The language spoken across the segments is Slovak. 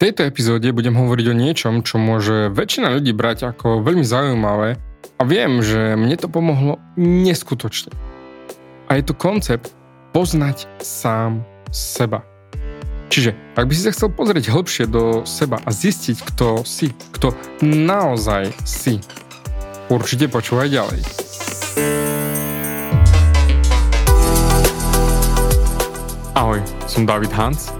tejto epizóde budem hovoriť o niečom, čo môže väčšina ľudí brať ako veľmi zaujímavé a viem, že mne to pomohlo neskutočne. A je to koncept poznať sám seba. Čiže, ak by si sa chcel pozrieť hĺbšie do seba a zistiť, kto si, kto naozaj si, určite počúvaj ďalej. Ahoj, som David Hans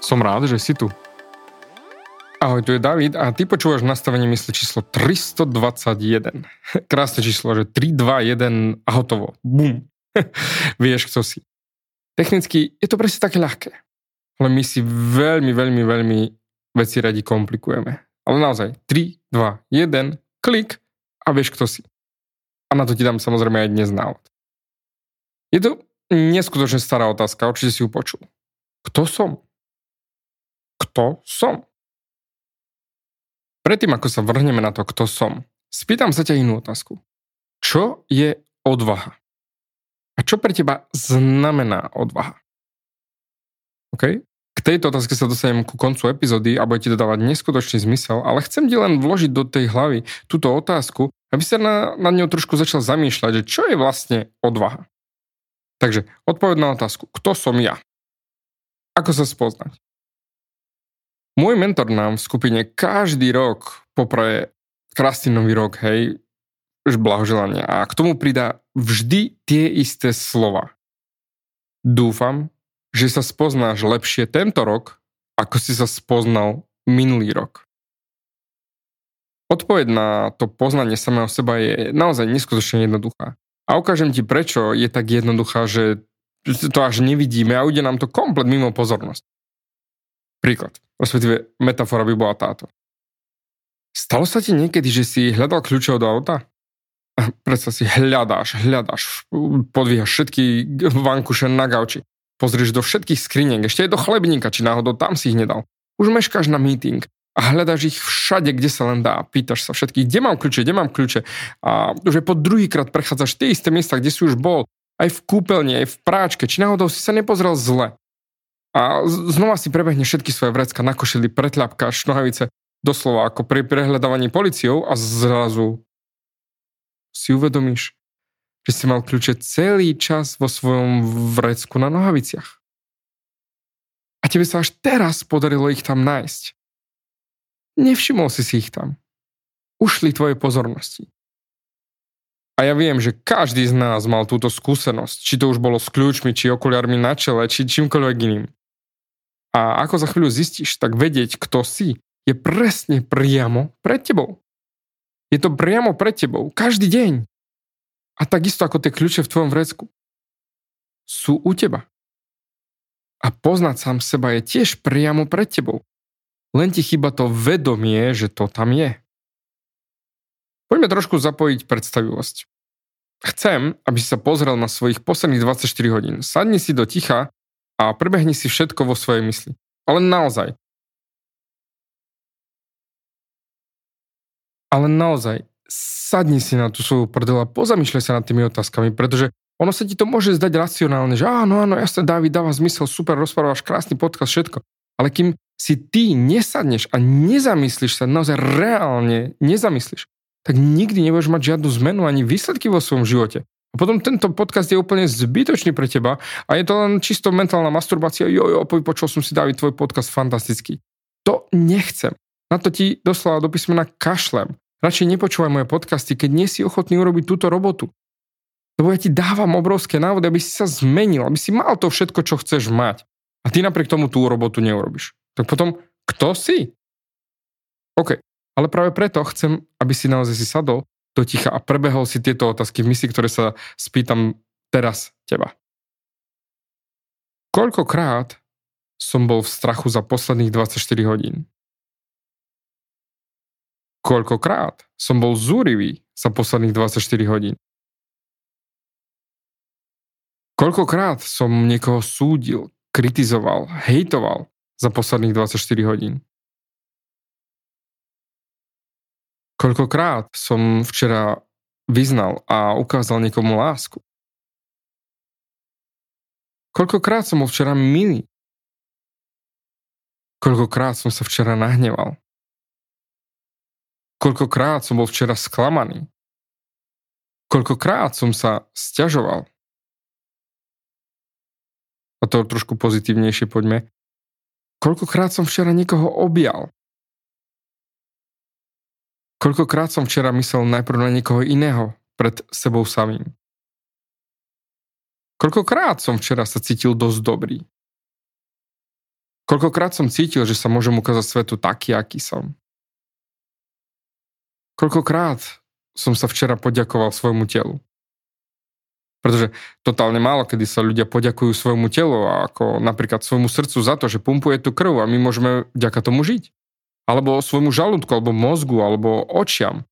Som rád, že si tu. Ahoj, tu je David a ty počúvaš nastavenie mysle číslo 321. Krásne číslo, že 3, 2, 1 a hotovo. Bum. Vieš, kto si. Technicky je to presne také ľahké. Ale my si veľmi, veľmi, veľmi veci radi komplikujeme. Ale naozaj, 3, 2, 1, klik a vieš, kto si. A na to ti dám samozrejme aj dnes návod. Je to neskutočne stará otázka, určite si ju počul. Kto som? Kto som. Predtým, ako sa vrhneme na to, kto som, spýtam sa ťa inú otázku. Čo je odvaha? A čo pre teba znamená odvaha? OK? K tejto otázke sa dostanem ku koncu epizódy a bude ti to dávať neskutočný zmysel, ale chcem ti len vložiť do tej hlavy túto otázku, aby sa na, na ňou trošku začal zamýšľať, že čo je vlastne odvaha. Takže odpoveď na otázku, kto som ja? Ako sa spoznať? Môj mentor nám v skupine každý rok popraje krásny nový rok, hej, blahoželania. A k tomu pridá vždy tie isté slova. Dúfam, že sa spoznáš lepšie tento rok, ako si sa spoznal minulý rok. Odpoveď na to poznanie samého seba je naozaj neskutočne jednoduchá. A ukážem ti, prečo je tak jednoduchá, že to až nevidíme a ujde nám to komplet mimo pozornosť. Príklad, respektíve metafora by bola táto. Stalo sa ti niekedy, že si hľadal kľúče od auta? Predsa si hľadáš, hľadáš, podvíhaš všetky vankuše na gauči. Pozrieš do všetkých skriniek, ešte aj do chlebníka, či náhodou tam si ich nedal. Už meškáš na meeting a hľadáš ich všade, kde sa len dá. Pýtaš sa všetkých, kde mám kľúče, kde mám kľúče. A už aj po druhýkrát prechádzaš tie isté miesta, kde si už bol. Aj v kúpeľni, aj v práčke, či náhodou si sa nepozrel zle. A znova si prebehne všetky svoje vrecka na košili, pretľapkáš nohavice, doslova ako pri prehľadávaní policiou a zrazu si uvedomíš, že si mal kľúče celý čas vo svojom vrecku na nohaviciach. A tebe sa až teraz podarilo ich tam nájsť. Nevšimol si si ich tam. Ušli tvoje pozornosti. A ja viem, že každý z nás mal túto skúsenosť, či to už bolo s kľúčmi, či okuliarmi na čele, či čímkoľvek iným. A ako za chvíľu zistíš, tak vedieť, kto si, je presne priamo pred tebou. Je to priamo pred tebou, každý deň. A takisto ako tie kľúče v tvojom vrecku. Sú u teba. A poznať sám seba je tiež priamo pred tebou. Len ti chyba to vedomie, že to tam je. Poďme trošku zapojiť predstavivosť. Chcem, aby si sa pozrel na svojich posledných 24 hodín. Sadni si do ticha a prebehni si všetko vo svojej mysli. Ale naozaj. Ale naozaj, sadni si na tú svoju prdel a pozamýšľaj sa nad tými otázkami, pretože ono sa ti to môže zdať racionálne, že áno, áno, jasne, Dávid, dáva zmysel, super, rozprávaš, krásny podcast, všetko. Ale kým si ty nesadneš a nezamyslíš sa, naozaj reálne nezamyslíš, tak nikdy nebudeš mať žiadnu zmenu ani výsledky vo svojom živote. Potom tento podcast je úplne zbytočný pre teba a je to len čisto mentálna masturbácia. Jo, jo, počul som si, David, tvoj podcast fantastický. To nechcem. Na to ti doslova do písmena kašlem. radšej nepočúvaj moje podcasty, keď nie si ochotný urobiť túto robotu. Lebo ja ti dávam obrovské návody, aby si sa zmenil, aby si mal to všetko, čo chceš mať. A ty napriek tomu tú robotu neurobiš. Tak potom, kto si? OK, ale práve preto chcem, aby si naozaj si sadol do ticha a prebehol si tieto otázky v mysli, ktoré sa spýtam teraz teba. Koľkokrát som bol v strachu za posledných 24 hodín? Koľkokrát som bol zúrivý za posledných 24 hodín? Koľkokrát som niekoho súdil, kritizoval, hejtoval za posledných 24 hodín? Koľkokrát som včera vyznal a ukázal niekomu lásku? Koľkokrát som bol včera milý? Koľkokrát som sa včera nahneval? Koľkokrát som bol včera sklamaný? Koľkokrát som sa stiažoval? A to trošku pozitívnejšie poďme. Koľkokrát som včera niekoho objal? Koľkokrát som včera myslel najprv na niekoho iného pred sebou samým? Koľkokrát som včera sa cítil dosť dobrý? Koľkokrát som cítil, že sa môžem ukázať svetu taký, aký som? Koľkokrát som sa včera poďakoval svojmu telu? Pretože totálne málo, kedy sa ľudia poďakujú svojmu telu, ako napríklad svojmu srdcu za to, že pumpuje tú krv a my môžeme vďaka tomu žiť alebo svojmu žalúdku, alebo mozgu, alebo očiam.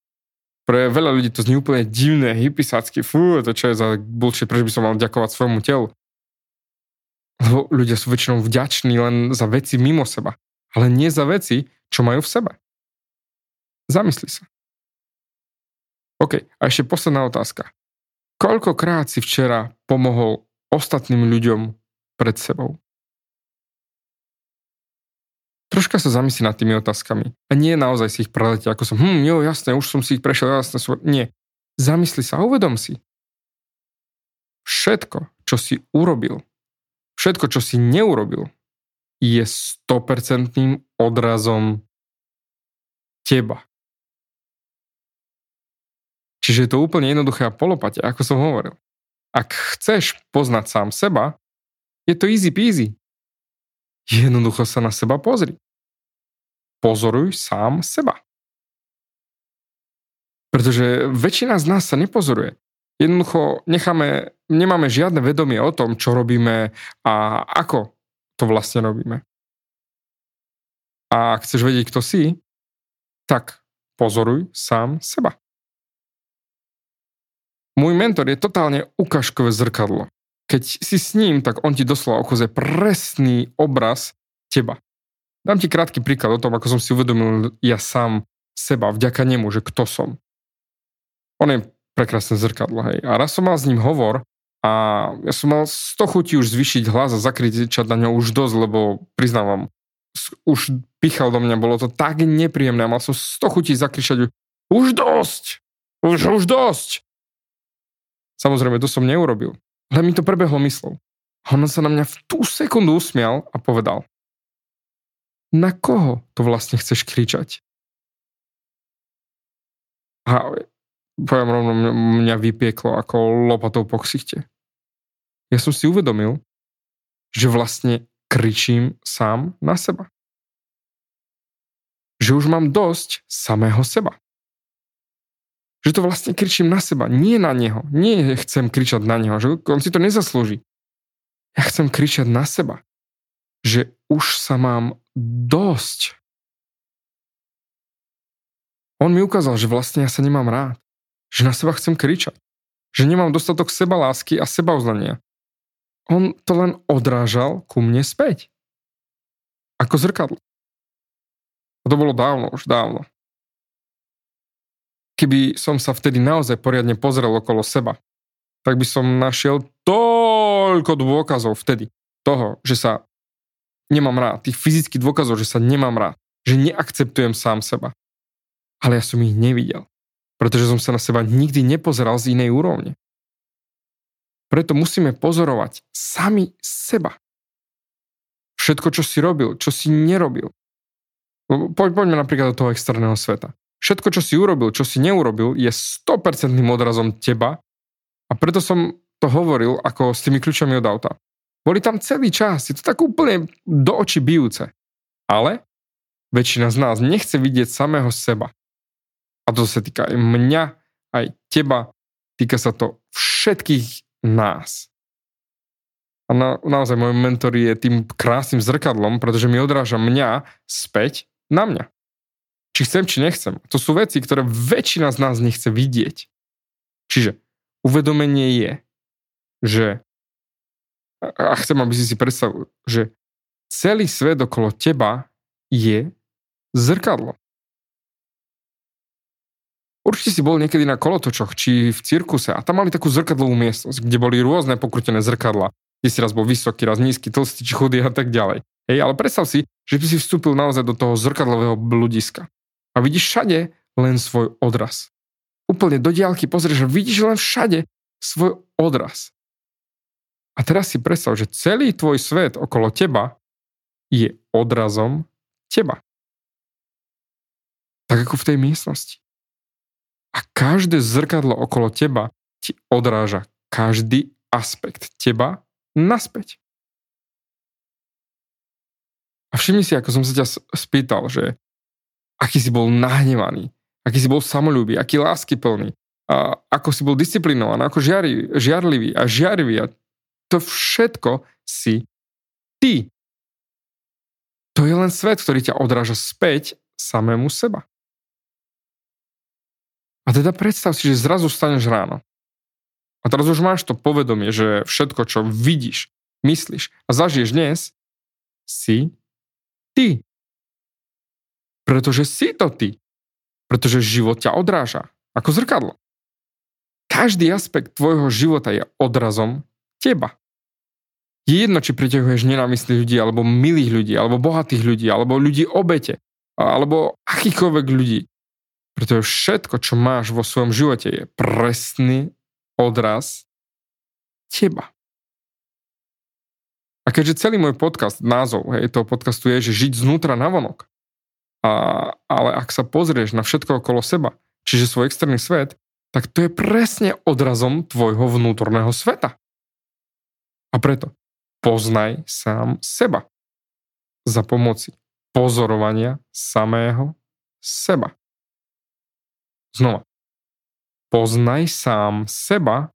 Pre veľa ľudí to znie úplne divné, hypisácky, fú, to čo je za bullshit, prečo by som mal ďakovať svojmu telu. Lebo ľudia sú väčšinou vďační len za veci mimo seba, ale nie za veci, čo majú v sebe. Zamysli sa. OK, a ešte posledná otázka. Koľkokrát si včera pomohol ostatným ľuďom pred sebou? Troška sa zamyslí nad tými otázkami. A nie naozaj si ich preletia, ako som, hm, jo, jasné, už som si ich prešiel, jasné. Sú... Nie. Zamysli sa a uvedom si. Všetko, čo si urobil, všetko, čo si neurobil, je 100% odrazom teba. Čiže je to úplne jednoduché a polopate, ako som hovoril. Ak chceš poznať sám seba, je to easy peasy. Jednoducho sa na seba pozri pozoruj sám seba. Pretože väčšina z nás sa nepozoruje. Jednoducho necháme, nemáme žiadne vedomie o tom, čo robíme a ako to vlastne robíme. A ak chceš vedieť, kto si, tak pozoruj sám seba. Môj mentor je totálne ukážkové zrkadlo. Keď si s ním, tak on ti doslova okoze presný obraz teba. Dám ti krátky príklad o tom, ako som si uvedomil ja sám seba, vďaka nemu, že kto som. On je prekrásne zrkadlo, hej. A raz som mal s ním hovor a ja som mal 100 chutí už zvyšiť hlas a zakričať na ňo už dosť, lebo priznávam, už pichal do mňa, bolo to tak nepríjemné. Mal som 100 chutí zakričať už dosť! Už, už dosť! Samozrejme, to som neurobil. Ale mi to prebehlo myslou. On sa na mňa v tú sekundu usmial a povedal na koho to vlastne chceš kričať? A poviem rovno, mňa vypieklo ako lopatou po ksichte. Ja som si uvedomil, že vlastne kričím sám na seba. Že už mám dosť samého seba. Že to vlastne kričím na seba, nie na neho. Nie chcem kričať na neho, že on si to nezaslúži. Ja chcem kričať na seba. Že už sa mám dosť. On mi ukázal, že vlastne ja sa nemám rád. Že na seba chcem kričať. Že nemám dostatok seba lásky a seba uznania. On to len odrážal ku mne späť. Ako zrkadlo. A to bolo dávno, už dávno. Keby som sa vtedy naozaj poriadne pozrel okolo seba, tak by som našiel toľko dôkazov vtedy toho, že sa nemám rád, tých fyzických dôkazov, že sa nemám rád, že neakceptujem sám seba. Ale ja som ich nevidel, pretože som sa na seba nikdy nepozeral z inej úrovne. Preto musíme pozorovať sami seba. Všetko, čo si robil, čo si nerobil. Po, poďme napríklad do toho externého sveta. všetko, čo si urobil, čo si neurobil, je 100% odrazom teba a preto som to hovoril ako s tými kľúčami od auta. Boli tam celý čas, je to tak úplne do očí bijúce. Ale väčšina z nás nechce vidieť samého seba. A to sa týka aj mňa, aj teba, týka sa to všetkých nás. A na, naozaj môj mentor je tým krásnym zrkadlom, pretože mi odráža mňa späť na mňa. Či chcem, či nechcem. To sú veci, ktoré väčšina z nás nechce vidieť. Čiže uvedomenie je, že a chcem, aby si si predstavil, že celý svet okolo teba je zrkadlo. Určite si bol niekedy na kolotočoch či v cirkuse a tam mali takú zrkadlovú miestnosť, kde boli rôzne pokrutené zrkadla. Kde si raz bol vysoký, raz nízky, tlstý či chudý a tak ďalej. Hej, ale predstav si, že by si vstúpil naozaj do toho zrkadlového bludiska. A vidíš všade len svoj odraz. Úplne do diálky pozrieš a vidíš len všade svoj odraz. A teraz si predstav, že celý tvoj svet okolo teba je odrazom teba. Tak ako v tej miestnosti. A každé zrkadlo okolo teba ti odráža každý aspekt teba naspäť. A všimni si, ako som sa ťa spýtal, že aký si bol nahnevaný, aký si bol samolúbý, aký láskyplný, a ako si bol disciplinovaný, ako žiarivý, žiarlivý a žiarivý. A to všetko si ty. To je len svet, ktorý ťa odráža späť samému seba. A teda predstav si, že zrazu staneš ráno. A teraz už máš to povedomie, že všetko, čo vidíš, myslíš a zažiješ dnes, si ty. Pretože si to ty. Pretože život ťa odráža. Ako zrkadlo. Každý aspekt tvojho života je odrazom teba. Je jedno, či priťahuješ nenávistných ľudí, alebo milých ľudí, alebo bohatých ľudí, alebo ľudí obete, alebo akýchkoľvek ľudí. Pretože všetko, čo máš vo svojom živote, je presný odraz teba. A keďže celý môj podcast, názov hej, toho podcastu je, že žiť znútra na vonok, a, ale ak sa pozrieš na všetko okolo seba, čiže svoj externý svet, tak to je presne odrazom tvojho vnútorného sveta. A preto poznaj sám seba za pomoci pozorovania samého seba. Znova. Poznaj sám seba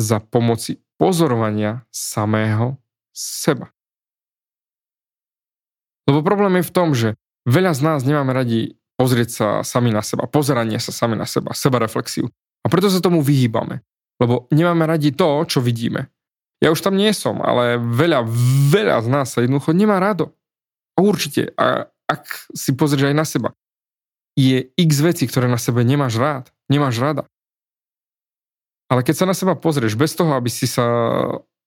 za pomoci pozorovania samého seba. Lebo problém je v tom, že veľa z nás nemáme radi pozrieť sa sami na seba, pozeranie sa sami na seba, seba reflexiu. A preto sa tomu vyhýbame. Lebo nemáme radi to, čo vidíme. Ja už tam nie som, ale veľa, veľa z nás sa jednoducho nemá rado. A určite, a ak si pozrieš aj na seba, je x veci, ktoré na sebe nemáš rád, nemáš rada. Ale keď sa na seba pozrieš, bez toho, aby si sa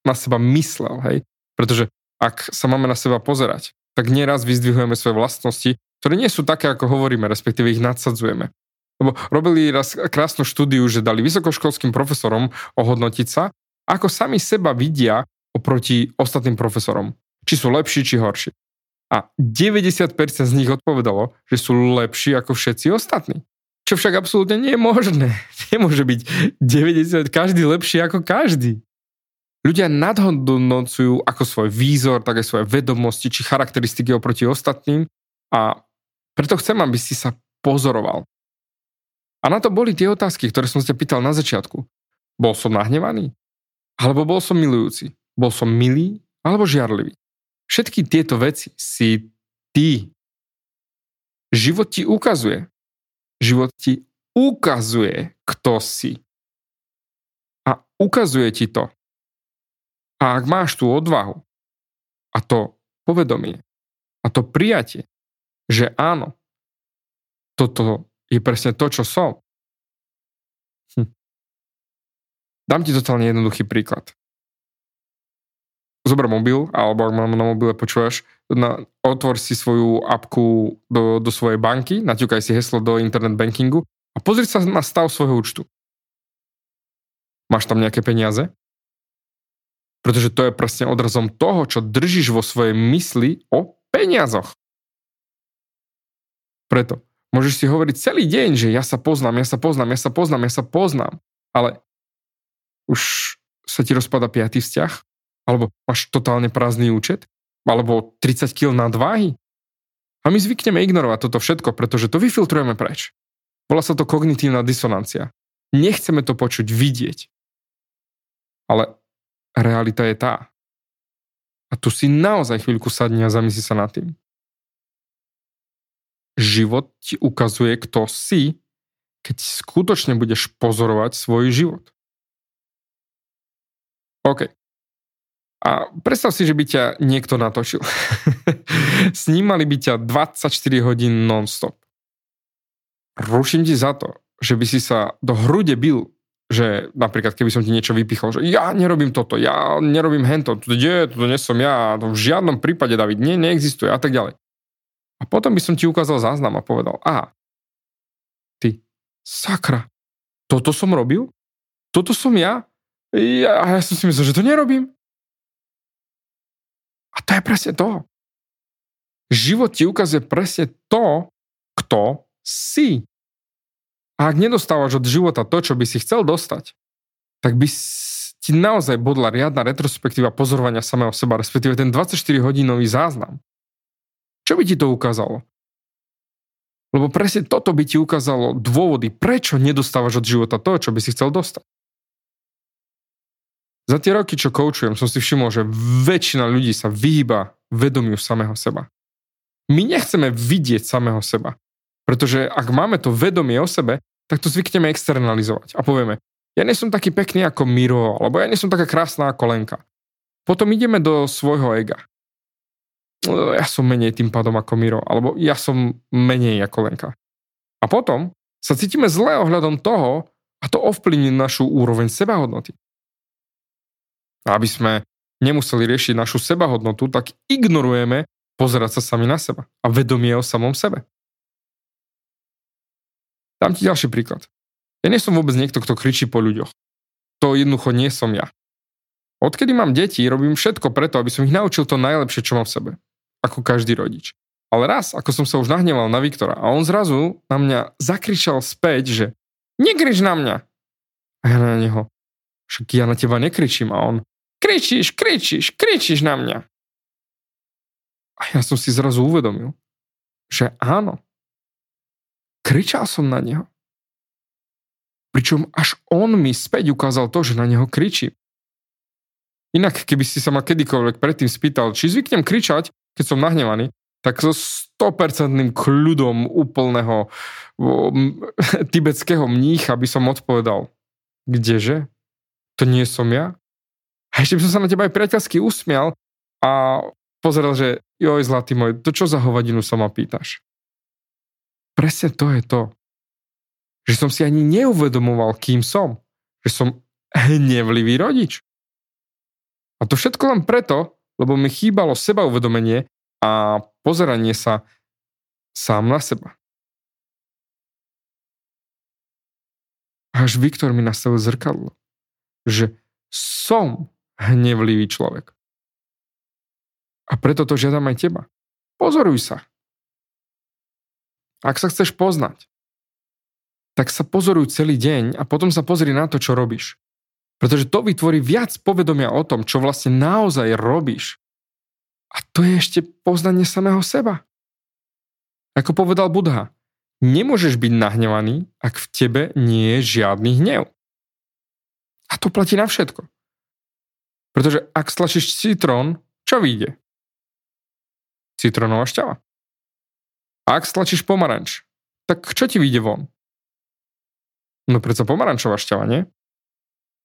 na seba myslel, hej, pretože ak sa máme na seba pozerať, tak nieraz vyzdvihujeme svoje vlastnosti, ktoré nie sú také, ako hovoríme, respektíve ich nadsadzujeme. Lebo robili raz krásnu štúdiu, že dali vysokoškolským profesorom ohodnotiť sa, ako sami seba vidia oproti ostatným profesorom. Či sú lepší, či horší a 90% z nich odpovedalo, že sú lepší ako všetci ostatní. Čo však absolútne nie je možné. Nemôže byť 90, každý lepší ako každý. Ľudia nadhodnocujú ako svoj výzor, tak aj svoje vedomosti či charakteristiky oproti ostatným a preto chcem, aby si sa pozoroval. A na to boli tie otázky, ktoré som sa pýtal na začiatku. Bol som nahnevaný? Alebo bol som milujúci? Bol som milý? Alebo žiarlivý? Všetky tieto veci si ty. Život ti ukazuje. Život ti ukazuje, kto si. A ukazuje ti to. A ak máš tú odvahu a to povedomie a to prijatie, že áno, toto je presne to, čo som. Hm. Dám ti totálne jednoduchý príklad zober mobil, alebo ak na mobile počúvaš, na, otvor si svoju apku do, do svojej banky, naťukaj si heslo do internet bankingu a pozri sa na stav svojho účtu. Máš tam nejaké peniaze? Pretože to je presne odrazom toho, čo držíš vo svojej mysli o peniazoch. Preto Môžeš si hovoriť celý deň, že ja sa poznám, ja sa poznám, ja sa poznám, ja sa poznám. Ale už sa ti rozpada piatý vzťah? Alebo máš totálne prázdny účet? Alebo 30 kg nadváhy? A my zvykneme ignorovať toto všetko, pretože to vyfiltrujeme preč. Volá sa to kognitívna disonancia. Nechceme to počuť, vidieť. Ale realita je tá. A tu si naozaj chvíľku sadni a zamysli sa nad tým. Život ti ukazuje, kto si, keď skutočne budeš pozorovať svoj život. OK. A predstav si, že by ťa niekto natočil. Snímali by ťa 24 hodín non-stop. Ruším ti za to, že by si sa do hrude bil že napríklad keby som ti niečo vypichol, že ja nerobím toto, ja nerobím hento, to je, to nie som ja, to v žiadnom prípade, David, nie, neexistuje a tak ďalej. A potom by som ti ukázal záznam a povedal, a ty, sakra, toto som robil? Toto som ja? Ja a ja som si myslel, že to nerobím. A to je presne to. Život ti ukazuje presne to, kto si. A ak nedostávaš od života to, čo by si chcel dostať, tak by ti naozaj bodla riadna retrospektíva pozorovania samého seba, respektíve ten 24-hodinový záznam. Čo by ti to ukázalo? Lebo presne toto by ti ukázalo dôvody, prečo nedostávaš od života to, čo by si chcel dostať. Za tie roky, čo koučujem, som si všimol, že väčšina ľudí sa vyhýba vedomiu samého seba. My nechceme vidieť samého seba. Pretože ak máme to vedomie o sebe, tak to zvykneme externalizovať a povieme, ja nie som taký pekný ako Miro, alebo ja nie som taká krásna ako Lenka. Potom ideme do svojho ega. Ja som menej tým pádom ako Miro, alebo ja som menej ako Lenka. A potom sa cítime zle ohľadom toho, a to ovplyvní našu úroveň sebahodnoty. A aby sme nemuseli riešiť našu sebahodnotu, tak ignorujeme pozerať sa sami na seba a vedomie o samom sebe. Dám ti ďalší príklad. Ja nie som vôbec niekto, kto kričí po ľuďoch. To jednoducho nie som ja. Odkedy mám deti, robím všetko preto, aby som ich naučil to najlepšie, čo mám v sebe. Ako každý rodič. Ale raz, ako som sa už nahneval na Viktora a on zrazu na mňa zakričal späť, že nekrič na mňa. A ja na neho, však ja na teba nekričím. A on, kričíš, kričíš, kričíš na mňa. A ja som si zrazu uvedomil, že áno, Kričal som na neho. Pričom až on mi späť ukázal to, že na neho kričím. Inak, keby si sa ma kedykoľvek predtým spýtal, či zvyknem kričať, keď som nahnevaný, tak so 100% kľudom úplného tibetského mnícha by som odpovedal, kdeže? To nie som ja? A ešte by som sa na teba aj priateľsky usmial a pozeral, že joj, zlatý môj, to čo za hovadinu sa ma pýtaš? presne to je to. Že som si ani neuvedomoval, kým som. Že som hnevlivý rodič. A to všetko len preto, lebo mi chýbalo seba uvedomenie a pozeranie sa sám na seba. Až Viktor mi nastavil zrkadlo, že som hnevlivý človek. A preto to žiadam aj teba. Pozoruj sa. Ak sa chceš poznať, tak sa pozoruj celý deň a potom sa pozri na to, čo robíš. Pretože to vytvorí viac povedomia o tom, čo vlastne naozaj robíš. A to je ešte poznanie samého seba. Ako povedal Budha, nemôžeš byť nahnevaný, ak v tebe nie je žiadny hnev. A to platí na všetko. Pretože ak stlačíš citrón, čo vyjde? Citrónová šťava. A ak stlačíš pomaranč, tak čo ti vyjde von? No predsa pomarančová šťava, nie?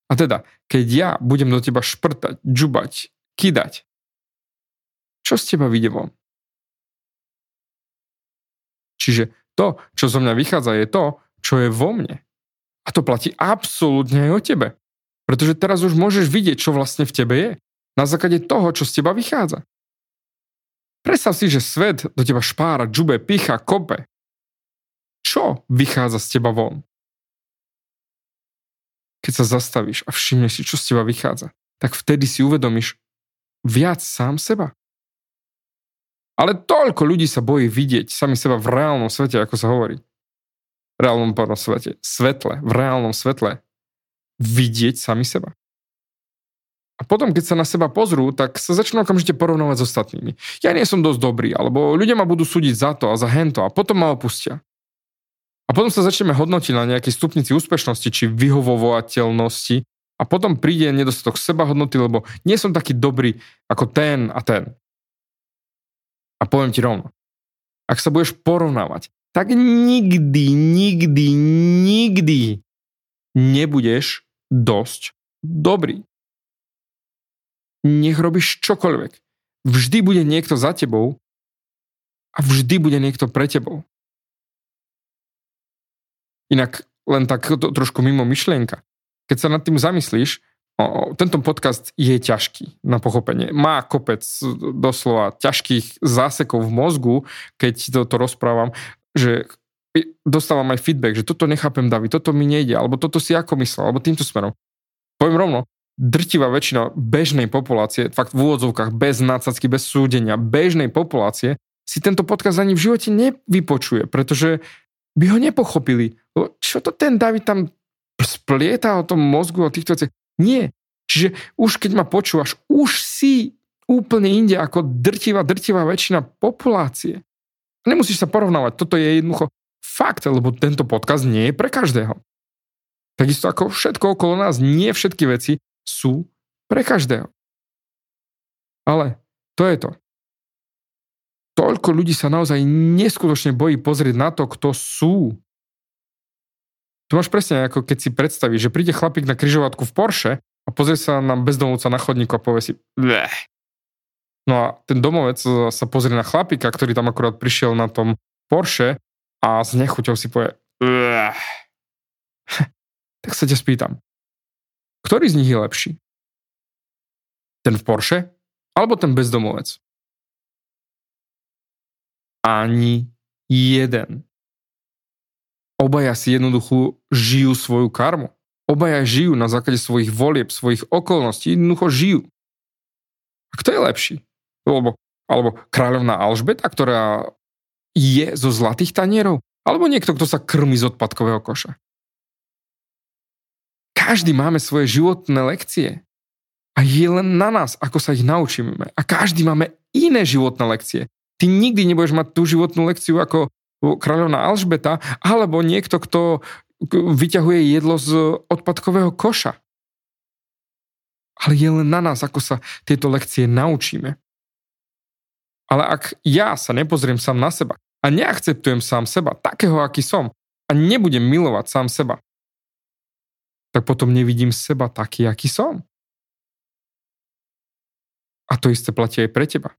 A teda, keď ja budem do teba šprtať, džubať, kidať, čo z teba vyjde von? Čiže to, čo zo mňa vychádza, je to, čo je vo mne. A to platí absolútne aj o tebe. Pretože teraz už môžeš vidieť, čo vlastne v tebe je. Na základe toho, čo z teba vychádza. Predstav si, že svet do teba špára, džube, picha, kope. Čo vychádza z teba von? Keď sa zastavíš a všimneš si, čo z teba vychádza, tak vtedy si uvedomíš viac sám seba. Ale toľko ľudí sa bojí vidieť sami seba v reálnom svete, ako sa hovorí. V reálnom svete. Svetle, v reálnom svetle. Vidieť sami seba. A potom, keď sa na seba pozrú, tak sa začnú okamžite porovnávať s ostatnými. Ja nie som dosť dobrý, alebo ľudia ma budú súdiť za to a za hento a potom ma opustia. A potom sa začneme hodnotiť na nejakej stupnici úspešnosti či vyhovovateľnosti a potom príde nedostatok sebahodnoty, lebo nie som taký dobrý ako ten a ten. A poviem ti rovno, ak sa budeš porovnávať, tak nikdy, nikdy, nikdy nebudeš dosť dobrý nech robíš čokoľvek. Vždy bude niekto za tebou a vždy bude niekto pre tebou. Inak len tak to, trošku mimo myšlienka. Keď sa nad tým zamyslíš, o, tento podcast je ťažký na pochopenie. Má kopec doslova ťažkých zásekov v mozgu, keď to, rozprávam, že dostávam aj feedback, že toto nechápem, David, toto mi nejde, alebo toto si ako myslel, alebo týmto smerom. Poviem rovno, drtivá väčšina bežnej populácie, fakt v úvodzovkách, bez nácacky, bez súdenia, bežnej populácie, si tento podcast ani v živote nevypočuje, pretože by ho nepochopili. Čo to ten David tam splieta o tom mozgu, o týchto veciach? Nie. Čiže už keď ma počúvaš, už si úplne inde ako drtivá, drtivá väčšina populácie. Nemusíš sa porovnávať, toto je jednoducho fakt, lebo tento podcast nie je pre každého. Takisto ako všetko okolo nás, nie všetky veci sú pre každého. Ale to je to. Toľko ľudí sa naozaj neskutočne bojí pozrieť na to, kto sú. To máš presne ako keď si predstavíš, že príde chlapík na kryžovatku v Porsche a pozrie sa na bezdomovca na chodníku a povie si Bleh. No a ten domovec sa pozrie na chlapíka, ktorý tam akurát prišiel na tom Porsche a s nechuťou si povie tak sa ťa spýtam, ktorý z nich je lepší? Ten v Porsche? Alebo ten bezdomovec? Ani jeden. Obaja si jednoducho žijú svoju karmu. Obaja žijú na základe svojich volieb, svojich okolností, jednoducho žijú. A kto je lepší? Alebo, alebo kráľovná Alžbeta, ktorá je zo zlatých tanierov? Alebo niekto, kto sa krmi z odpadkového koša? Každý máme svoje životné lekcie. A je len na nás, ako sa ich naučíme. A každý máme iné životné lekcie. Ty nikdy nebudeš mať tú životnú lekciu ako kráľovná Alžbeta, alebo niekto, kto vyťahuje jedlo z odpadkového koša. Ale je len na nás, ako sa tieto lekcie naučíme. Ale ak ja sa nepozriem sám na seba a neakceptujem sám seba, takého, aký som, a nebudem milovať sám seba, tak potom nevidím seba taký, aký som. A to isté platí aj pre teba.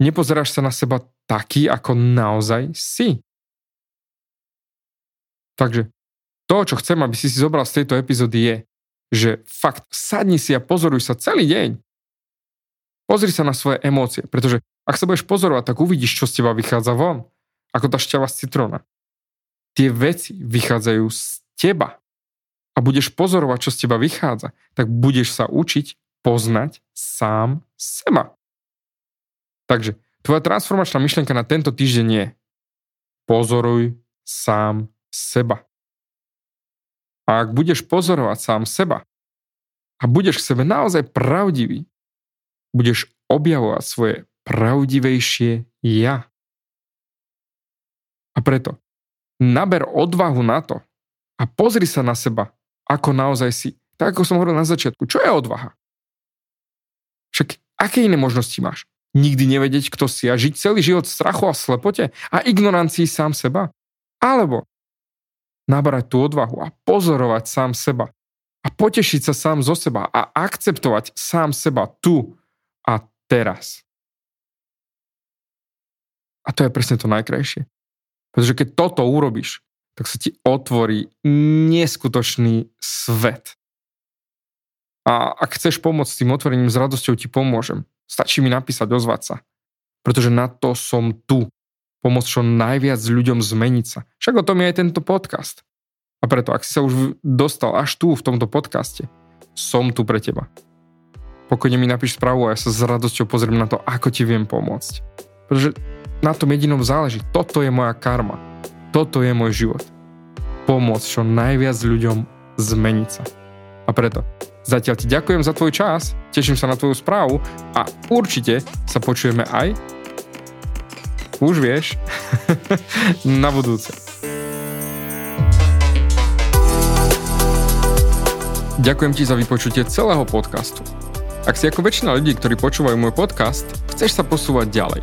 Nepozeráš sa na seba taký, ako naozaj si. Takže to, čo chcem, aby si si zobral z tejto epizódy je, že fakt sadni si a pozoruj sa celý deň. Pozri sa na svoje emócie, pretože ak sa budeš pozorovať, tak uvidíš, čo z teba vychádza von. Ako tá šťava z citróna. Tie veci vychádzajú z teba a budeš pozorovať, čo z teba vychádza, tak budeš sa učiť poznať sám seba. Takže tvoja transformačná myšlienka na tento týždeň je pozoruj sám seba. A ak budeš pozorovať sám seba a budeš k sebe naozaj pravdivý, budeš objavovať svoje pravdivejšie ja. A preto naber odvahu na to a pozri sa na seba ako naozaj si. Tak ako som hovoril na začiatku, čo je odvaha? Však aké iné možnosti máš? Nikdy nevedieť, kto si a žiť celý život v strachu a slepote a ignorancii sám seba? Alebo nabrať tú odvahu a pozorovať sám seba a potešiť sa sám zo seba a akceptovať sám seba tu a teraz. A to je presne to najkrajšie. Pretože keď toto urobíš, tak sa ti otvorí neskutočný svet. A ak chceš pomôcť s tým otvorením, s radosťou ti pomôžem. Stačí mi napísať, ozvať sa. Pretože na to som tu. Pomôcť čo najviac ľuďom zmeniť sa. Však o tom je aj tento podcast. A preto, ak si sa už dostal až tu v tomto podcaste, som tu pre teba. pokojne mi napíš správu a ja sa s radosťou pozriem na to, ako ti viem pomôcť. Pretože na tom jedinom záleží. Toto je moja karma. Toto je môj život. Pomôcť čo najviac ľuďom zmeniť sa. A preto zatiaľ ti ďakujem za tvoj čas, teším sa na tvoju správu a určite sa počujeme aj už vieš, na budúce. Ďakujem ti za vypočutie celého podcastu. Ak si ako väčšina ľudí, ktorí počúvajú môj podcast, chceš sa posúvať ďalej.